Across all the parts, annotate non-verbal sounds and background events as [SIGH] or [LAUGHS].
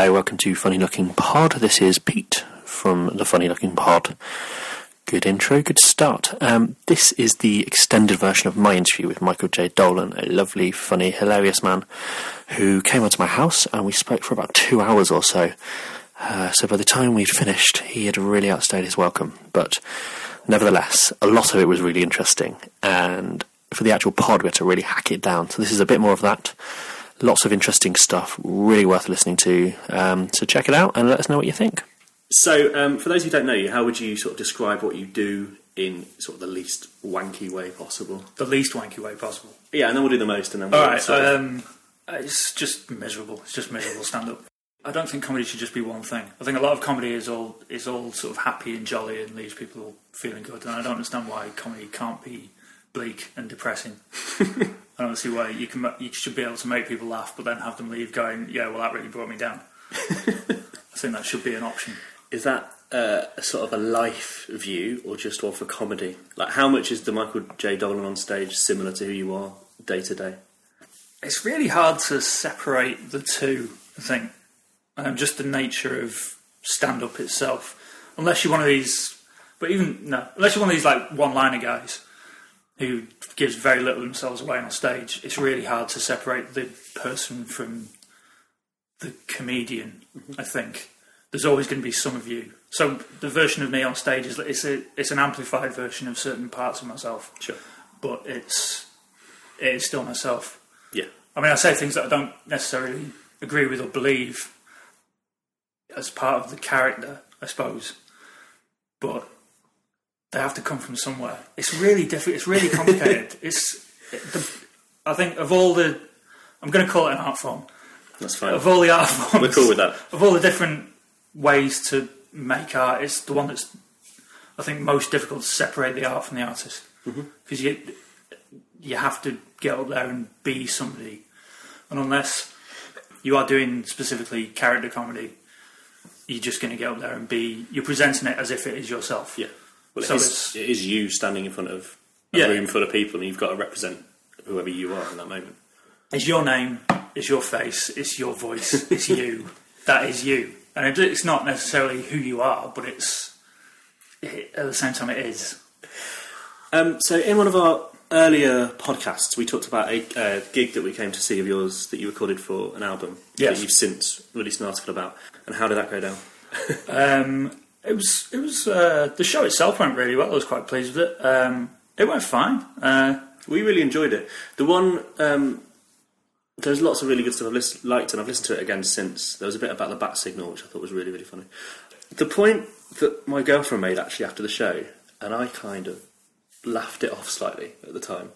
Hello, welcome to Funny Looking Pod. This is Pete from the Funny Looking Pod. Good intro, good start. Um, this is the extended version of my interview with Michael J. Dolan, a lovely, funny, hilarious man who came onto my house and we spoke for about two hours or so. Uh, so by the time we'd finished, he had really outstayed his welcome. But nevertheless, a lot of it was really interesting. And for the actual pod, we had to really hack it down. So this is a bit more of that. Lots of interesting stuff, really worth listening to. Um, so check it out and let us know what you think. So, um, for those who don't know you, how would you sort of describe what you do in sort of the least wanky way possible? the least wanky way possible. Yeah, and then we'll do the most, and then All we'll right, sort of- um, it's just miserable. It's just miserable stand up. I don't think comedy should just be one thing. I think a lot of comedy is all is all sort of happy and jolly and leaves people feeling good. And I don't understand why comedy can't be bleak and depressing. [LAUGHS] I don't see why you can you should be able to make people laugh, but then have them leave going, "Yeah, well, that really brought me down." [LAUGHS] I think that should be an option. is that uh, a sort of a life view or just one for comedy? Like, how much is the Michael J. Dolan on stage similar to who you are day to day? It's really hard to separate the two. I think, um, just the nature of stand up itself. Unless you're one of these, but even no, unless you're one of these like one-liner guys who gives very little of themselves away on stage, it's really hard to separate the person from the comedian. Mm-hmm. I think there's always going to be some of you. So the version of me on stage is it's a it's an amplified version of certain parts of myself, Sure. but it's it is still myself. Yeah. I mean, I say things that I don't necessarily agree with or believe as part of the character, I suppose, but they have to come from somewhere. It's really difficult. It's really complicated. [LAUGHS] it's, the, I think, of all the, I'm going to call it an art form. That's fine. Of all the art forms, We're cool with that. Of all the different ways to make art, it's the one that's, I think, most difficult to separate the art from the artist mm-hmm. because you you have to get up there and be somebody, and unless you are doing specifically character comedy, you're just going to get up there and be. You're presenting it as if it is yourself. Yeah. Well, it, So is, it's- it is you standing in front of a Yeah. room full of people, and you've got to represent whoever you are in that moment. It's your name, it's your face, it's your voice, [LAUGHS] it's you. That is you, and it- it's not necessarily who you are, but it's it, at the same time it is. Um, so, in one of our earlier podcasts, we talked about a uh, gig that we came to see of yours that you recorded for an album Yes. that you've since released an article about. And how did that go down? [LAUGHS] Um, it was it was uh, the show itself went really well. I was quite pleased with it. Um, it went fine. Uh, We really enjoyed it. The one, um, there's lots of really good stuff I've lis- liked, and I've listened to it again since. There was a bit about the bat signal, which I thought was really, really funny. The point that my girlfriend made actually after the show, and I kind of laughed it off slightly at the time,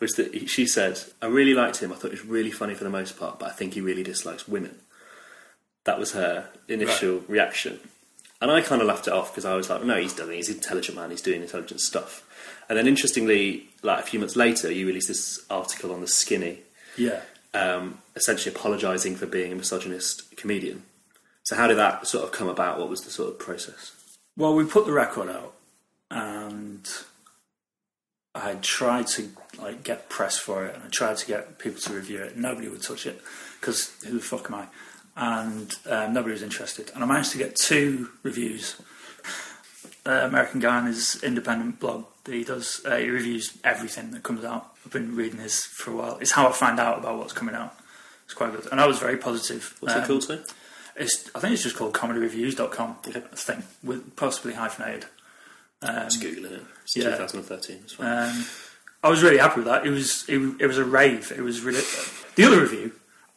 was that he, she said, I really liked him. I thought he was really funny for the most part, but I think he really dislikes women. That was her initial reaction. And I kind of laughed it off because I was like, no, he's done it. He's an intelligent man. He's doing intelligent stuff. And then, interestingly, like a few months later, you released this article on the Skinny, yeah. um, essentially apologising for being a misogynist comedian. So, how did that sort of come about? What was the sort of process? Well, we put the record out, and I tried to like get press for it, and I tried to get people to review it. Nobody would touch it because who the fuck am I? And um, nobody was interested. And I managed to get two reviews. Uh, American guy on his independent blog, he does uh, he reviews everything that comes out. I've been reading his for a while. It's how I find out about what's coming out. It's quite good, and I was very positive. What's Um, it called, sir? It's, I think it's just called comedyreviews.com. Okay. I think, with possibly hyphenated. Just googling it. It's yeah. 2013. It's fine. Um, I was really happy with that. It was it, it was a rave. It was really. The other review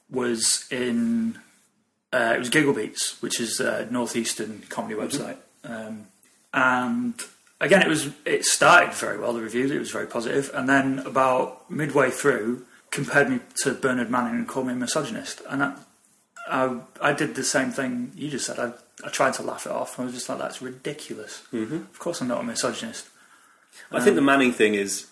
was in uh, it was Giggle Beats, which is a northeastern comedy website, um, and again it was it started very well. The reviews it was very positive, and then about midway through compared me to Bernard Manning and called me a misogynist, and I, I, I did the same thing you just said. I, I tried to laugh it off. I was just like, that's ridiculous. Mm-hmm. Of course, I'm not a misogynist. I think the Manning thing is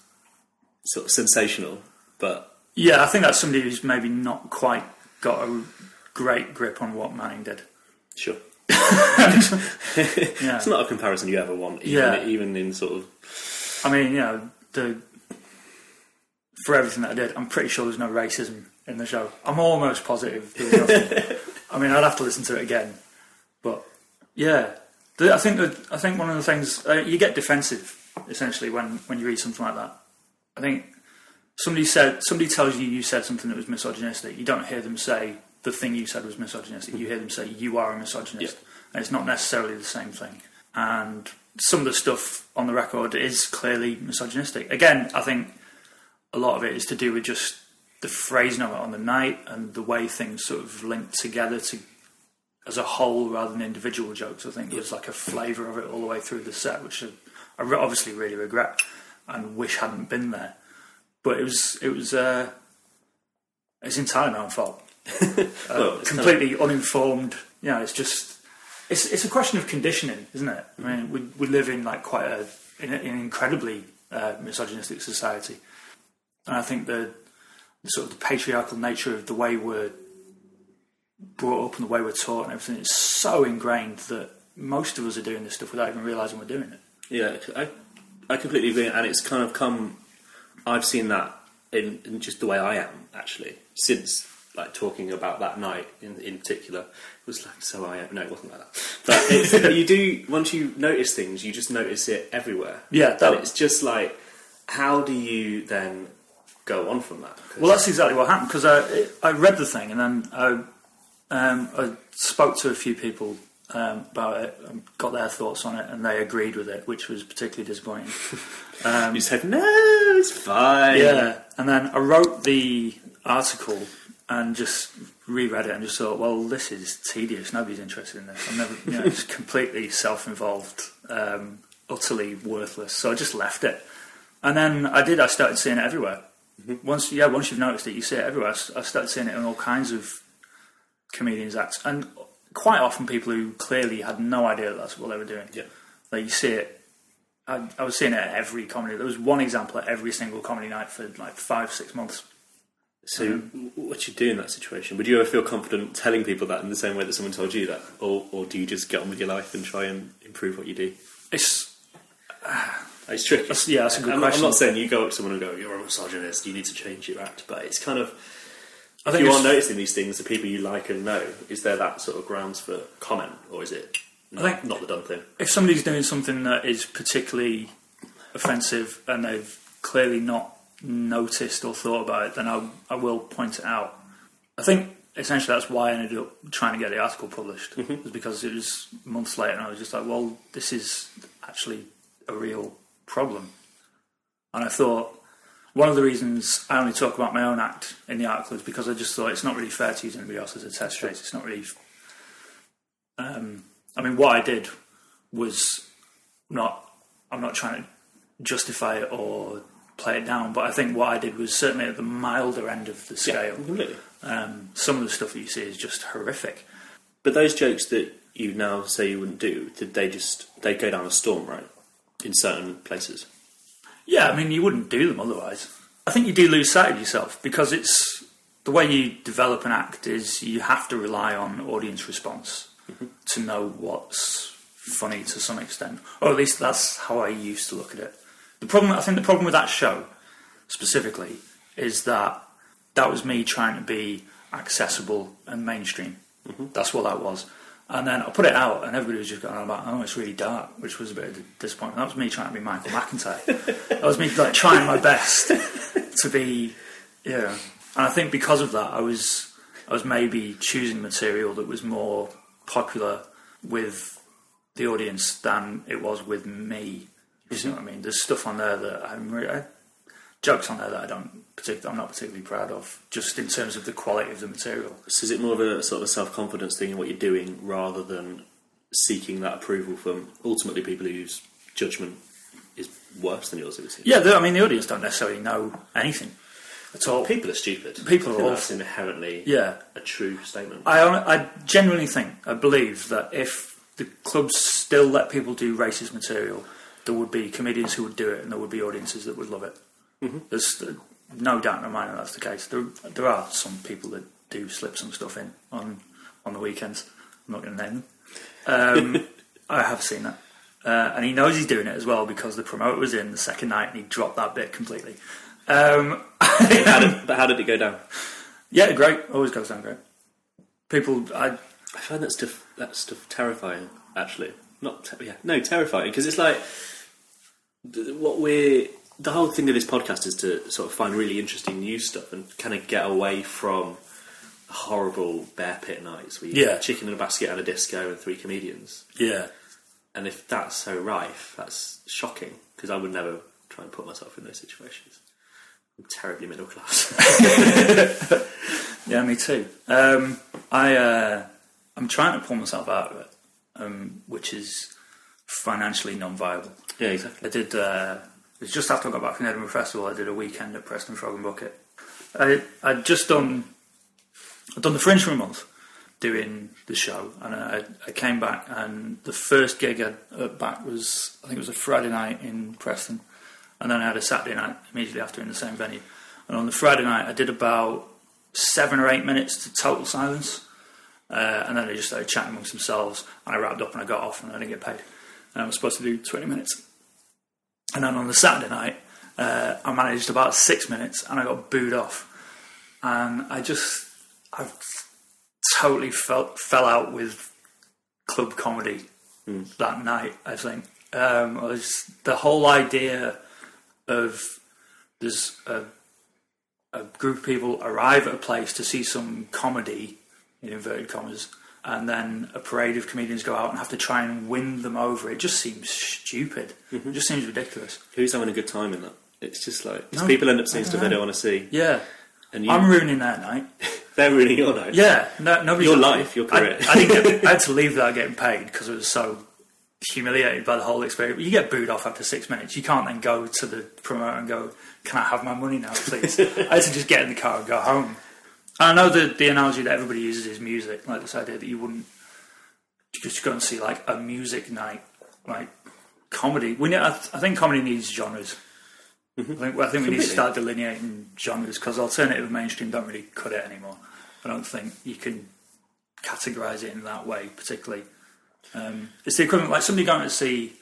sort of sensational, but Yeah, I think that's somebody who's maybe not quite got a great grip on what Manning did. sure. [LAUGHS] Yeah, It's not a comparison you ever want, even, Yeah. even in sort of. I mean, you know, the for everything that I did, I'm pretty sure there's no racism in the show. I'm almost positive. There was nothing. [LAUGHS] I mean, I'd have to listen to it again, but yeah, I think that I think one of the things uh, you get defensive essentially when when you read something like that. I think somebody said somebody tells you you said something that was misogynistic. You don't hear them say the thing you said was misogynistic. You hear them say you are a misogynist, and it's not necessarily the same thing. And some of the stuff on the record is clearly misogynistic. Again, I think a lot of it is to do with just the phrasing of it on the night and the way things sort of link together to as a whole rather than individual jokes. I think there's like a flavour of it all the way through the set, which I, obviously really regret and wish hadn't been there. But it was it was uh, it's entirely my own fault. Uh, Well, completely uninformed. You know, it's just it's it's a question of conditioning, isn't it? I mean, we we live in like quite a in, a, in an incredibly uh, misogynistic society, and I think the, the sort of the patriarchal nature of the way we're brought up and the way we're taught and everything is so ingrained that most of us are doing this stuff without even realizing we're doing it. Yeah, I, I completely agree, and it's kind of come. I've seen that in, in just the way I am actually since like talking about that night in in particular. It was like so I am. No, it wasn't like that. But it's, [LAUGHS] you do once you notice things, you just notice it everywhere. Yeah, that- and it's just like how do you then go on from that? 'Cause- Well, that's exactly what happened because I I read the thing and then I um, I spoke to a few people um, about it, and got their thoughts on it, and they agreed with it, which was particularly disappointing. [LAUGHS] you said no, it's fine. Yeah, and then I wrote the article and just reread it and just thought, well, this is tedious. Nobody's interested in this. I'm never, you know, [LAUGHS] it's completely self-involved, um, utterly worthless. So I just left it. And then I did. I started seeing it everywhere. Once, yeah, once you've noticed it, you see it everywhere. I started seeing it in all kinds of comedians' acts, and quite often people who clearly had no idea that that's what they were doing. Yeah. Like you see it. I, I was seeing it at every comedy. There was one example at every single comedy night for like five, six months. So, what you do in that situation? Would you ever feel confident telling people that in the same way that someone told you that, or or do you just get on with your life and try and improve what you do? It's [SIGHS] It's tricky. That's- yeah, that's a good I'm, question. I'm not saying you go up to someone and go, "You're a misogynist. You need to change your act," but it's kind of I if you are noticing these things, the people you like and know, is there that sort of grounds for comment, or is it not, think- not the done thing? if somebody's doing something that is particularly offensive and they've clearly not noticed or thought about it, then I, I will point it out. I think essentially that's why I ended up trying to get the article published, was because it was months later and I was just like, well, this is actually a real problem. And I thought one of the reasons I only talk about my own act in the article is because I just thought it's not really fair to use anybody else as a test case. It's not really. Um, I mean, what I did was not. I'm not trying to justify it or play it down, but I think what I did was certainly at the milder end of the scale. completely. Um, some of the stuff that you see is just horrific. But those jokes that you now say you wouldn't do, did they just they go down a storm, right? In certain places. Yeah, I mean, you wouldn't do them otherwise. I think you do lose sight of yourself because it's the way you develop an act is you have to rely on audience response to know what's funny to some extent, or at least that's how I used to look at it. The problem, I think, the problem with that show specifically is that that was me trying to be accessible and mainstream. Mm-hmm. That's what that was. And then I put it out, and everybody was just going on about, "Oh, it's really dark," which was a bit of a disappointment. That was me trying to be Michael McIntyre. that was me like trying my best to be, yeah. And I think because of that, I was, I was maybe choosing material that was more popular with the audience than it was with me. You see what I mean? There's stuff on there that I'm really, I, jokes on there that I don't particularly, I'm not particularly proud of, just in terms of the quality of the material. So is it more of a sort of a self confidence thing in what you're doing rather than seeking that approval from ultimately people whose judgment is worse than yours? Yeah, the, I mean, the audience don't necessarily know anything at all. People are stupid. People are That's inherently Yeah, a true statement. I, I genuinely think, I believe that if the clubs still let people do racist material, there would be comedians who would do it and there would be audiences that would love it. There's uh, no doubt in my mind that that's the case. There, there are some people that do slip some stuff in on, on the weekends. I'm not going to name them. Um, [LAUGHS] I have seen that. Uh, and he knows he's doing it as well because the promoter was in the second night and he dropped that bit completely. Um, how did, [LAUGHS] but how did it go down? yeah, great. Always goes down great. people, I I find that stuff that stuff terrifying. Actually, not te- yeah, no, terrifying because it's like th- what we're the whole thing of this podcast is to sort of find really interesting new stuff and kind of get away from horrible bear pit nights where you Yeah. get chicken in a basket and a disco and three comedians. yeah. And if that's so rife, that's shocking because I would never try and put myself in those situations. I'm terribly middle class. [LAUGHS] Yeah, me too. Um, I uh, I'm trying to pull myself out of it, um, which is financially non-viable. yeah, exactly. I did. Uh, it was just after I got back from Edinburgh Festival. I did a weekend at Preston Frog and Bucket. I I'd just done. I'd done the Fringe for a month, doing the show, and I, I came back, and the first gig I at back was I think it was a Friday night in Preston, and then I had a Saturday night immediately after in the same venue. And on the Friday night, I did about seven or eight minutes to total silence, uh, and then they just started chatting amongst themselves. And I wrapped up and I got off, and I didn't get paid. And I was supposed to do twenty minutes. And then on the Saturday night, uh, I managed about six minutes, and I got booed off. And I just, I totally felt fell out with club comedy that night. I think um, I was the whole idea of there's a, a group of people arrive at a place to see some comedy in inverted commas, and then a parade of comedians go out and have to try and win them over. It just seems stupid. It mm-hmm. just seems ridiculous. Who's having a good time in that? It's just like No, people end up seeing stuff they don't want to see, Yeah, and you, I'm ruining their night. [LAUGHS] they're ruining your night. Yeah, no, nobody. Your life, your career. I, I, didn't get, [LAUGHS] I had to leave without getting paid because I was so humiliated by the whole experience. You get booed off after six minutes. You can't then go to the promoter and go, "Can I have my money now, please?" [LAUGHS] I had to just get in the car and go home. And I know that the analogy that everybody uses is music, like this idea that you wouldn't just go and see like a music night, like comedy. We I, th- I think comedy needs genres. I think, I think we need to start delineating genres because alternative and mainstream don't really cut it anymore. I don't think you can categorise it in that way, particularly. Um, it's the equivalent, like somebody going to see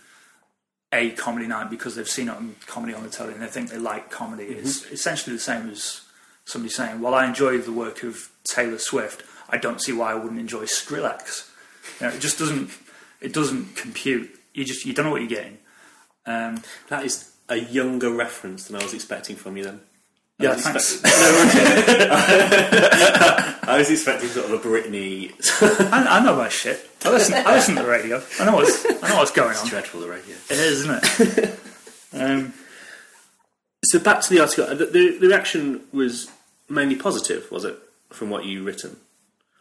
a comedy night because they've seen it on comedy on the telly and they think they like comedy. It's essentially the same as somebody saying, "Well, I enjoy the work of Taylor Swift. I don't see why I wouldn't enjoy Skrillex." You know, it just doesn't. It doesn't compute. You just you don't know what you're getting. Um, That is a younger reference than I was expecting from you then. I yeah, thanks. expect- [LAUGHS] [LAUGHS] I was expecting sort of a Britney. I, I know my shit. I listen. I listen to the radio. I know what's. I know what's going on. dreadful, the radio. It is, isn't it? [LAUGHS] um, So back to the article. The, the, the reaction was mainly positive, was it, from what you written,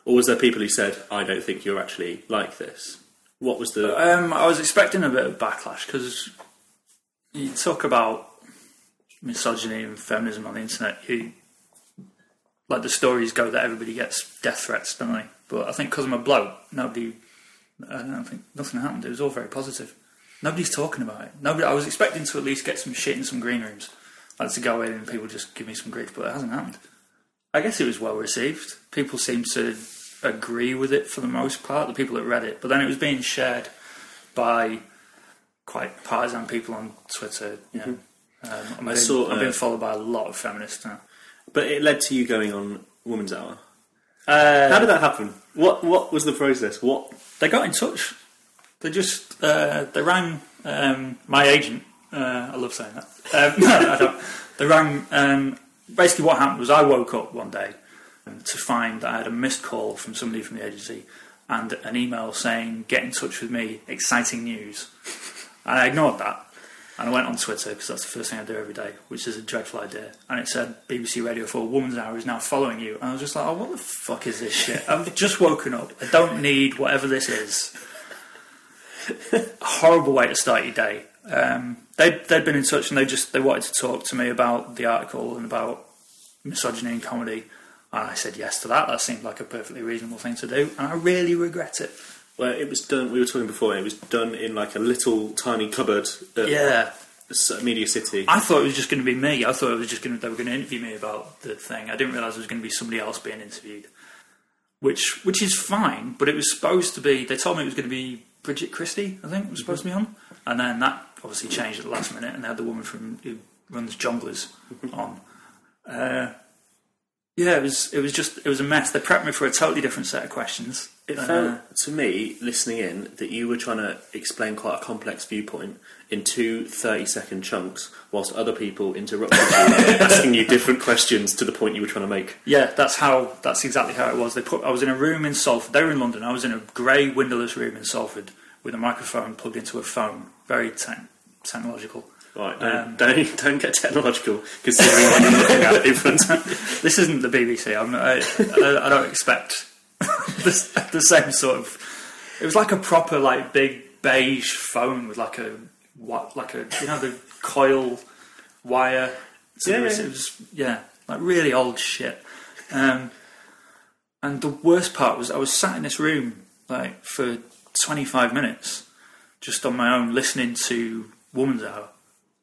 or was there people who said, "I don't think you're actually like this"? What was the? um, I was expecting a bit of backlash because you talk about misogyny and feminism on the internet. You, like the stories go that everybody gets death threats, don't they? But I think because I'm a bloke, nobody. I don't think nothing happened. It was all very positive. Nobody's talking about it. Nobody. I was expecting to at least get some shit in some green rooms, like to go in and people just give me some grief, but it hasn't happened. I guess it was well received. People seem to agree with it for the most part, the people that read it. But then it was being shared by quite partisan people on Twitter. You know. um, being, saw, I'm being uh, followed by a lot of feminists now. But it led to you going on Woman's Hour. Uh, How did that happen? What What was the process? What? they got in touch. They just uh, they rang um, my agent. Uh, I love saying that. Um, [LAUGHS] no, I don't. They rang. Um, basically, what happened was I woke up one day to find that I had a missed call from somebody from the agency and an email saying "Get in touch with me, exciting news." And I ignored that. And I went on Twitter because that's the first thing I do every day, which is a dreadful idea. And it said BBC Radio 4 Woman's Hour is now following you. And I was just like, oh, what the fuck is this shit? [LAUGHS] I've just woken up. I don't need whatever this is. horrible way to start your day. Um, they, they'd been in touch and they just they wanted to talk to me about the article and about misogyny and comedy. And I said yes to that. That seemed like a perfectly reasonable thing to do. And I really regret it. Well, it was done. We were talking before. It was done in like a little tiny cupboard at Yeah. Media City. I thought it was just going to be me. I thought it was just going to, they were going to interview me about the thing. I didn't realise it was going to be somebody else being interviewed, which which is fine. But it was supposed to be. They told me it was going to be Bridget Christie. I think was supposed to be on, and then that obviously changed at the last minute, and had the woman from who runs Jongleurs [LAUGHS] on. Uh, Yeah, it was. It was just. It was a mess. They prepped me for a totally different set of questions. It Uh, felt to me, listening in, that you were trying to explain quite a complex viewpoint in two 30 second chunks, whilst other people interrupted you, [LAUGHS] asking you different questions to the point you were trying to make. Yeah, that's how. That's exactly how it was. They put. I was in a room in Salford. They were in London. I was in a grey windowless room in Salford with a microphone plugged into a phone. Very te- technological. Right, don't, Um, don't, [LAUGHS] don't get technological, considering what you're looking at in front of. [LAUGHS] This isn't the BBC. I'm, I, I, I don't expect [LAUGHS] the, the same sort of. It was like a proper, like big beige phone with like a what, like a you know the coil wire. Yeah, it, was, yeah. it was yeah, like really old shit. Um, and the worst part was I was sat in this room like for 25 minutes, just on my own, listening to Woman's Hour.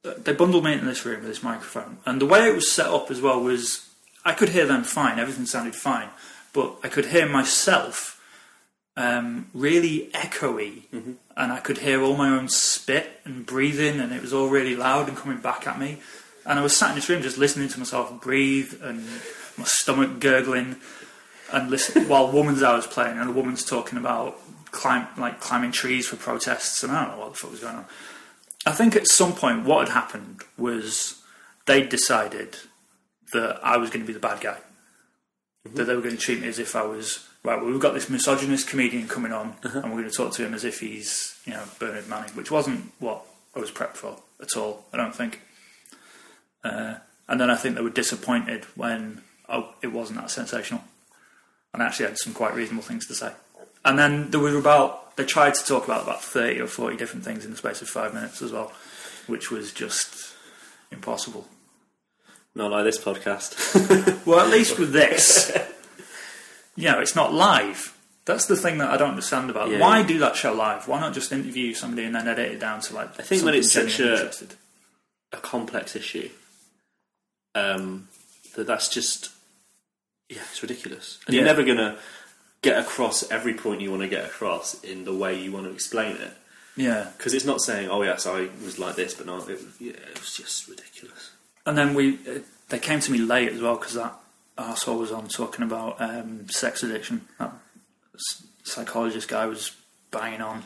They bundled me into this room with this microphone, and the way it was set up as well was I could hear them fine, everything sounded fine, but I could hear myself um, really echoey, and I could hear all my own spit and breathing, and it was all really loud and coming back at me. And I was sat in this room just listening to myself breathe and my stomach gurgling, and listen [LAUGHS] while Woman's Hour was playing, and a woman's talking about climb like climbing trees for protests, and I don't know what the fuck was going on. I think at some point what had happened was they decided that I was going to be the bad guy. That they were going to treat me as if I was right. Well, we've got this misogynist comedian coming on, and we're going to talk to him as if he's you know Bernard Manning, which wasn't what I was prepped for at all. I don't think. Uh, and then I think they were disappointed when oh, it wasn't that sensational, and I actually had some quite reasonable things to say. And then there were about they tried to talk about about thirty or forty different things in the space of five minutes as well, which was just impossible. Not like this podcast. [LAUGHS] Well, at least with this, [LAUGHS] you know, it's not live. That's the thing that I don't understand about. Yeah. Why do that show live? Why not just interview somebody and then edit it down to like? I think when it's such a- interested. a complex issue. Um, that that's just yeah, it's ridiculous, and you're never gonna get across every point you want to get across in the way you want to explain it yeah. because it's not saying, "Oh yes, I was like this," but no, it, yeah, it was just ridiculous. And then we uh, they came to me late as well because that arsehole was on talking about um, sex addiction. That psychologist guy was banging on,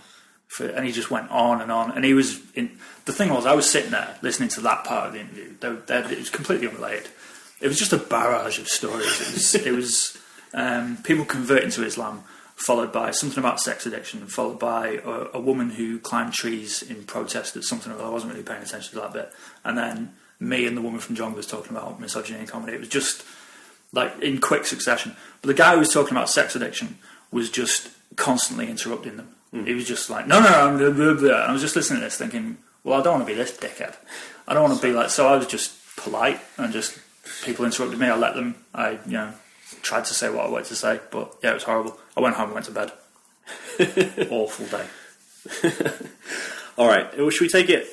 for, and he just went on and on. And he was in. The thing was, I was sitting there listening to that part of the interview. They, they, it was completely unrelated. It was just a barrage of stories. It was, it was um, people converting to Islam, followed by something about sex addiction, followed by a, a woman who climbed trees in protest at something. I wasn't really paying attention to that bit, and then me and the woman from Jongleurs talking about misogyny and comedy. It was just like in quick succession. But the guy who was talking about sex addiction was just constantly interrupting them. He was just like, no, no, I'm blah, blah, blah. I was just listening to this thinking, well, I don't want to be this dickhead. I don't want to be like, so I was just polite and just, people interrupted me, I let them, I, you know, tried to say what I wanted to say, but yeah, it was horrible. I went home and went to bed. [LAUGHS] Awful day. [LAUGHS] All right, well, should we take it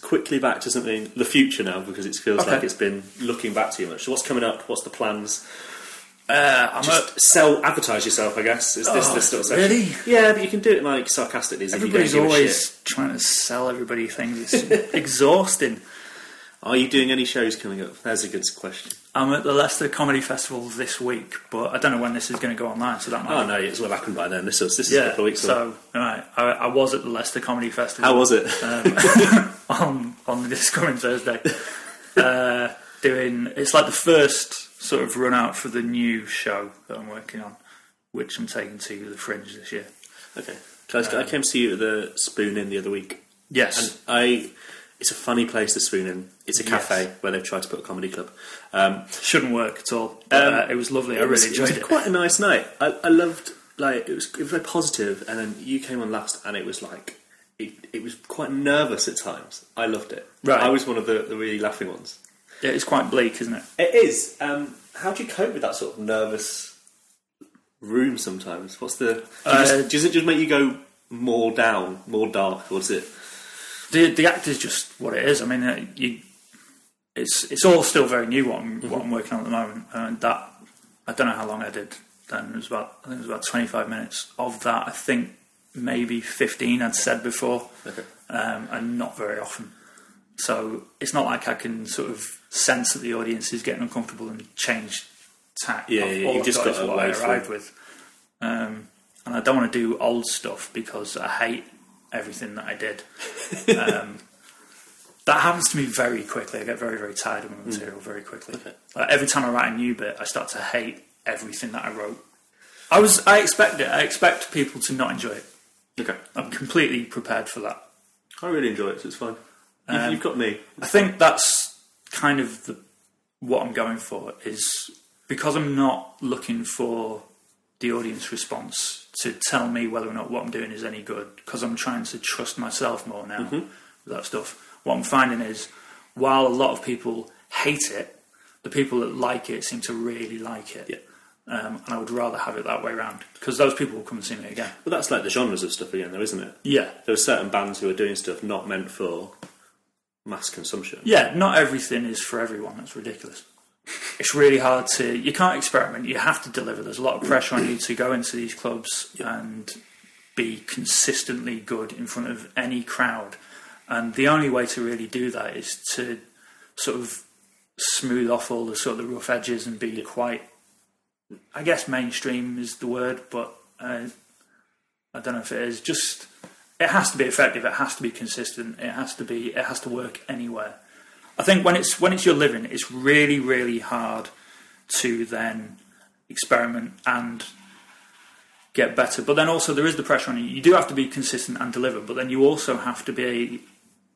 quickly back to something the future now because it feels Okay. like it's been looking back too much. So, what's coming up? What's the plans? Uh, I'm Just sell, advertise yourself. I guess is this Oh, this sort of section. really? Yeah, but you can do it like sarcastically. As if you Everybody's a always trying to sell everybody things. It's [LAUGHS] exhausting. Are you doing any shows coming up? That's a good question. I'm at the Leicester Comedy Festival this week, but I don't know when this is going to go online, so that might Oh no, it's well happened by then. This was this is a couple of weeks ago. so right, I, I was at the Leicester Comedy Festival. How was it? um, [LAUGHS] on on this coming Thursday? [LAUGHS] Uh, doing it's like the first sort of run out for the new show that I'm working on, which I'm taking to the Fringe this year. okay, Guys, I came to see you at the Spoon Inn the other week, Yes, and I. It's a funny place, to swoon in. It's a cafe Yes. where they've tried to put a comedy club. Um, shouldn't work at all. But, Um, uh, it was lovely. I it was, really enjoyed it. it. was quite a nice night. I, I loved like it was it was very positive, and then you came on last, and it was like it, it was quite nervous at times. I loved it. Right. I was one of the, the really laughing ones. Yeah, it's quite bleak, isn't it? It is. Um, how do you cope with that sort of nervous room sometimes? What's the. Uh, just, does it just make you go more down, more dark, or does it. The the act is just what it is. I mean, uh, you, it's it's all still very new what I'm, what I'm working on at the moment, and that I don't know how long I did. Then it was about I think it was about 25 minutes of that. I think maybe 15 I'd said before, Okay. um, and not very often. So it's not like I can sort of sense that the audience is getting uncomfortable and change tack. Yeah, yeah, you've I've just got got to what I arrived with. Um, and I don't want to do old stuff because I hate everything that I did. um, [LAUGHS] that happens to me very quickly. I get very, very tired of my material very quickly. Okay. Like, every time I write a new bit, I start to hate everything that I wrote. I was, I expect it. I expect people to not enjoy it. Okay. I'm completely prepared for that. I really enjoy it, so it's fine. You've, Um, you've got me. I think that's kind of the, what I'm going for is because I'm not looking for the audience response to tell me whether or not what I'm doing is any good because I'm trying to trust myself more now with that stuff. What I'm finding is while a lot of people hate it, the people that like it seem to really like it. Yeah. Um, and I would rather have it that way around because those people will come and see me again. But that's like the genres of stuff again, though, isn't it? Yeah, There are certain bands who are doing stuff not meant for mass consumption. Yeah, not everything is for everyone. That's ridiculous. It's really hard to. You can't experiment. You have to deliver. There's a lot of pressure on you to go into these clubs and be consistently good in front of any crowd. And the only way to really do that is to sort of smooth off all the sort of the rough edges and be quite. I guess mainstream is the word, but uh, I don't know if it is. Just it has to be effective. It has to be consistent. It has to be. It has to work anywhere. I think when it's when it's your living, it's really really hard to then experiment and get better. But then also there is the pressure on you. You do have to be consistent and deliver, but then you also have to be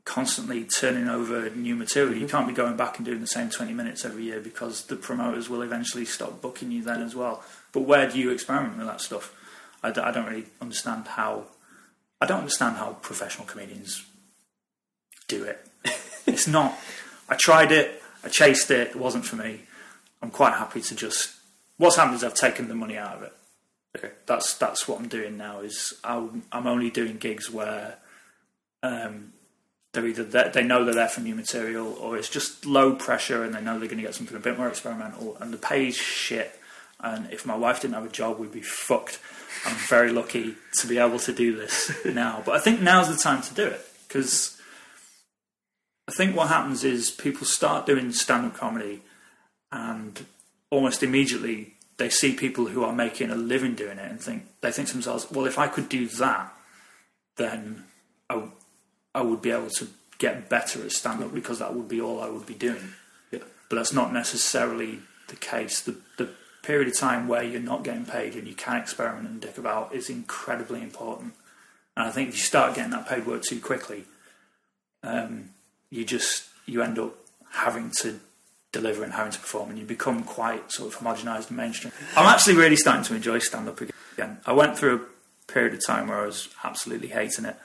constantly turning over new material. You mm-hmm. can't be going back and doing the same 20 minutes every year because the promoters will eventually stop booking you then as well. But where do you experiment with that stuff? I, d- I don't really understand how. I don't understand how professional comedians do it. [LAUGHS] it's not. I tried it. I chased it. It wasn't for me. I'm quite happy to just. What's happened is I've taken the money out of it. Okay. That's that's what I'm doing now. Is I'm, I'm only doing gigs where um, they're either there, they know they're there for new material, or it's just low pressure, and they know they're going to get something a bit more experimental, and the pay's shit. And if my wife didn't have a job, we'd be fucked. I'm very lucky to be able to do this [LAUGHS] now, but I think now's the time to do it because I think what happens is people start doing stand-up comedy, and almost immediately they see people who are making a living doing it, and think they think to themselves, "Well, if I could do that, then I, I would be able to get better at stand-up because that would be all I would be doing." Yeah. But that's not necessarily the case. The the period of time where you're not getting paid and you can experiment and dick about is incredibly important. And I think if you start getting that paid work too quickly, um, you just you end up having to deliver and having to perform, and you become quite sort of homogenised and mainstream. I'm actually really starting to enjoy stand up again. I went through a period of time where I was absolutely hating it,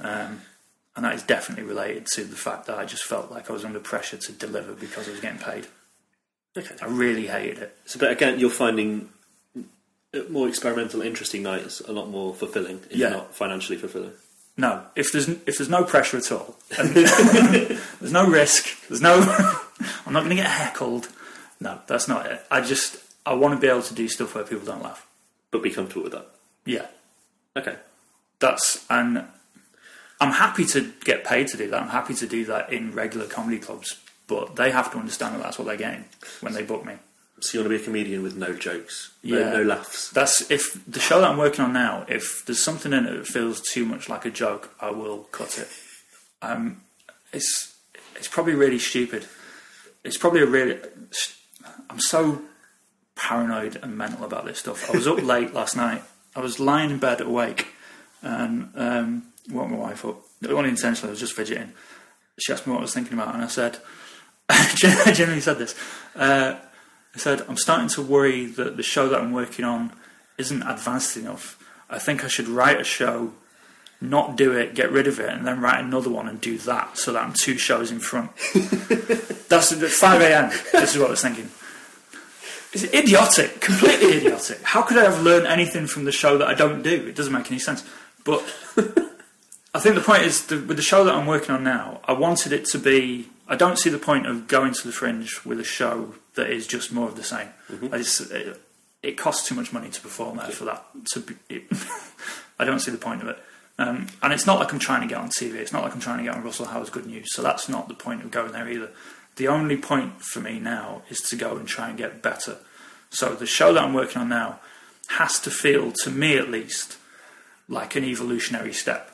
um, and that is definitely related to the fact that I just felt like I was under pressure to deliver because I was getting paid. Okay. I really hated it. So, but again, you're finding more experimental, interesting nights a lot more fulfilling, if Yeah. not financially fulfilling. No, if there's if there's no pressure at all, and [LAUGHS] there's no risk, there's no, [LAUGHS] I'm not going to get heckled. No, that's not it. I just I want to be able to do stuff where people don't laugh. But be comfortable with that. Yeah, Okay. that's and I'm happy to get paid to do that. I'm happy to do that in regular comedy clubs, but they have to understand that that's what they're getting when they book me. So you want to be a comedian with no jokes, no, Yeah. no laughs. That's if the show that I'm working on now, if there's something in it that feels too much like a joke, I will cut it. Um, it's it's probably really stupid. It's probably a really. I'm so paranoid and mental about this stuff. I was up [LAUGHS] late last night. I was lying in bed awake, and um, woke my wife up. It wasn't intentionally. I was just fidgeting. She asked me what I was thinking about, and I said, [LAUGHS] I generally said this. Uh, I said, I'm starting to worry that the show that I'm working on isn't advanced enough. I think I should write a show, not do it, get rid of it, and then write another one and do that so that I'm two shows in front. [LAUGHS] That's at 5 a.m. This is what I was thinking. It's idiotic, completely idiotic. How could I have learned anything from the show that I don't do? It doesn't make any sense. But [LAUGHS] I think the point is the, with the show that I'm working on now, I wanted it to be. I don't see the point of going to the fringe with a show that is just more of the same. I just, it, it costs too much money to perform there for that. To be, it, [LAUGHS] I don't see the point of it. Um, and it's not like I'm trying to get on TV. It's not like I'm trying to get on Russell Howard's Good News. So that's not the point of going there either. The only point for me now is to go and try and get better. So the show that I'm working on now has to feel, to me at least, like an evolutionary step.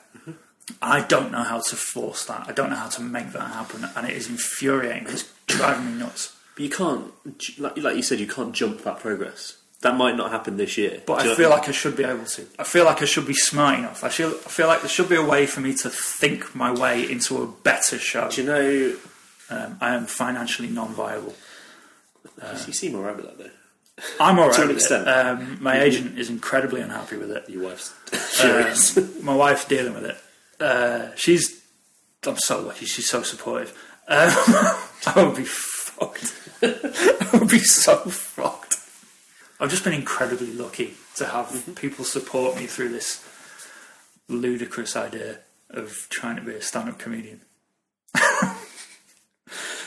I don't know how to force that. I don't know how to make that happen, and it is infuriating. It's driving me nuts. But you can't, like, like you said, you can't jump that progress. That might not happen this year. But Do I feel like I should be able to. I feel like I should be smart enough. I feel, I feel like there should be a way for me to think my way into a better show. Do you know? Um, I am financially non-viable. you seem alright with that though. I'm alright [LAUGHS] To an extent. Um, my agent is incredibly unhappy with it. Your wife's [LAUGHS] Uh, my wife's dealing with it. Uh, she's. I'm so lucky. She's so supportive. Um, [LAUGHS] I would be fucked. I would be so fucked. I've just been incredibly lucky to have people support me through this ludicrous idea of trying to be a stand-up comedian. [LAUGHS]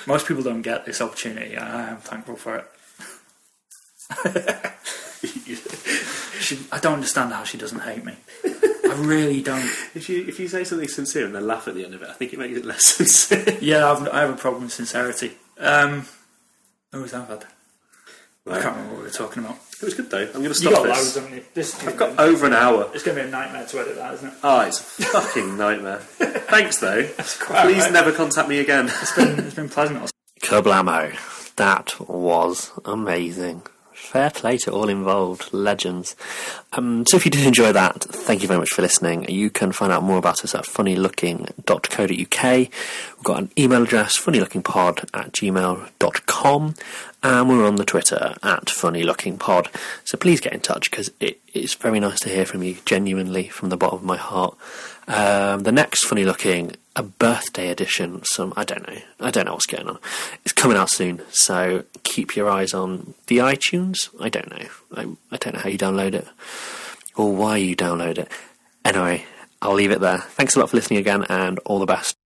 Most people don't get this opportunity. and I am thankful for it. [LAUGHS] She, I don't understand how she doesn't hate me. I really don't. if you if you say something sincere and then laugh at the end of it, I think it makes it less [LAUGHS] sincere. Yeah, I've, I have a problem with sincerity. Um, who was that? Bad? I can't remember what we were talking about. It was good though. I'm going to You stop got this. loads, haven't you? This, I've got over an hour. it's going to be a nightmare to edit that, isn't it? Oh, it's a fucking nightmare. Thanks though. [LAUGHS] quite Please alright. never contact me again. It's been, it's been pleasant. Kablamo. That was amazing. Fair play to all involved, legends. Um, so if you did enjoy that, thank you very much for listening. You can find out more about us at funnylooking.co.uk. We've got an email address, funnylookingpod at gmail.com, and we're on the Twitter at funnylookingpod. So please get in touch because it, it's very nice to hear from you, genuinely, from the bottom of my heart. Um, the next Funny Looking, a birthday edition, some, I don't know, I don't know what's going on. It's coming out soon, so keep your eyes on the iTunes. I don't know. I, I don't know how you download it or why you download it. Anyway, I'll leave it there. Thanks a lot for listening again and all the best.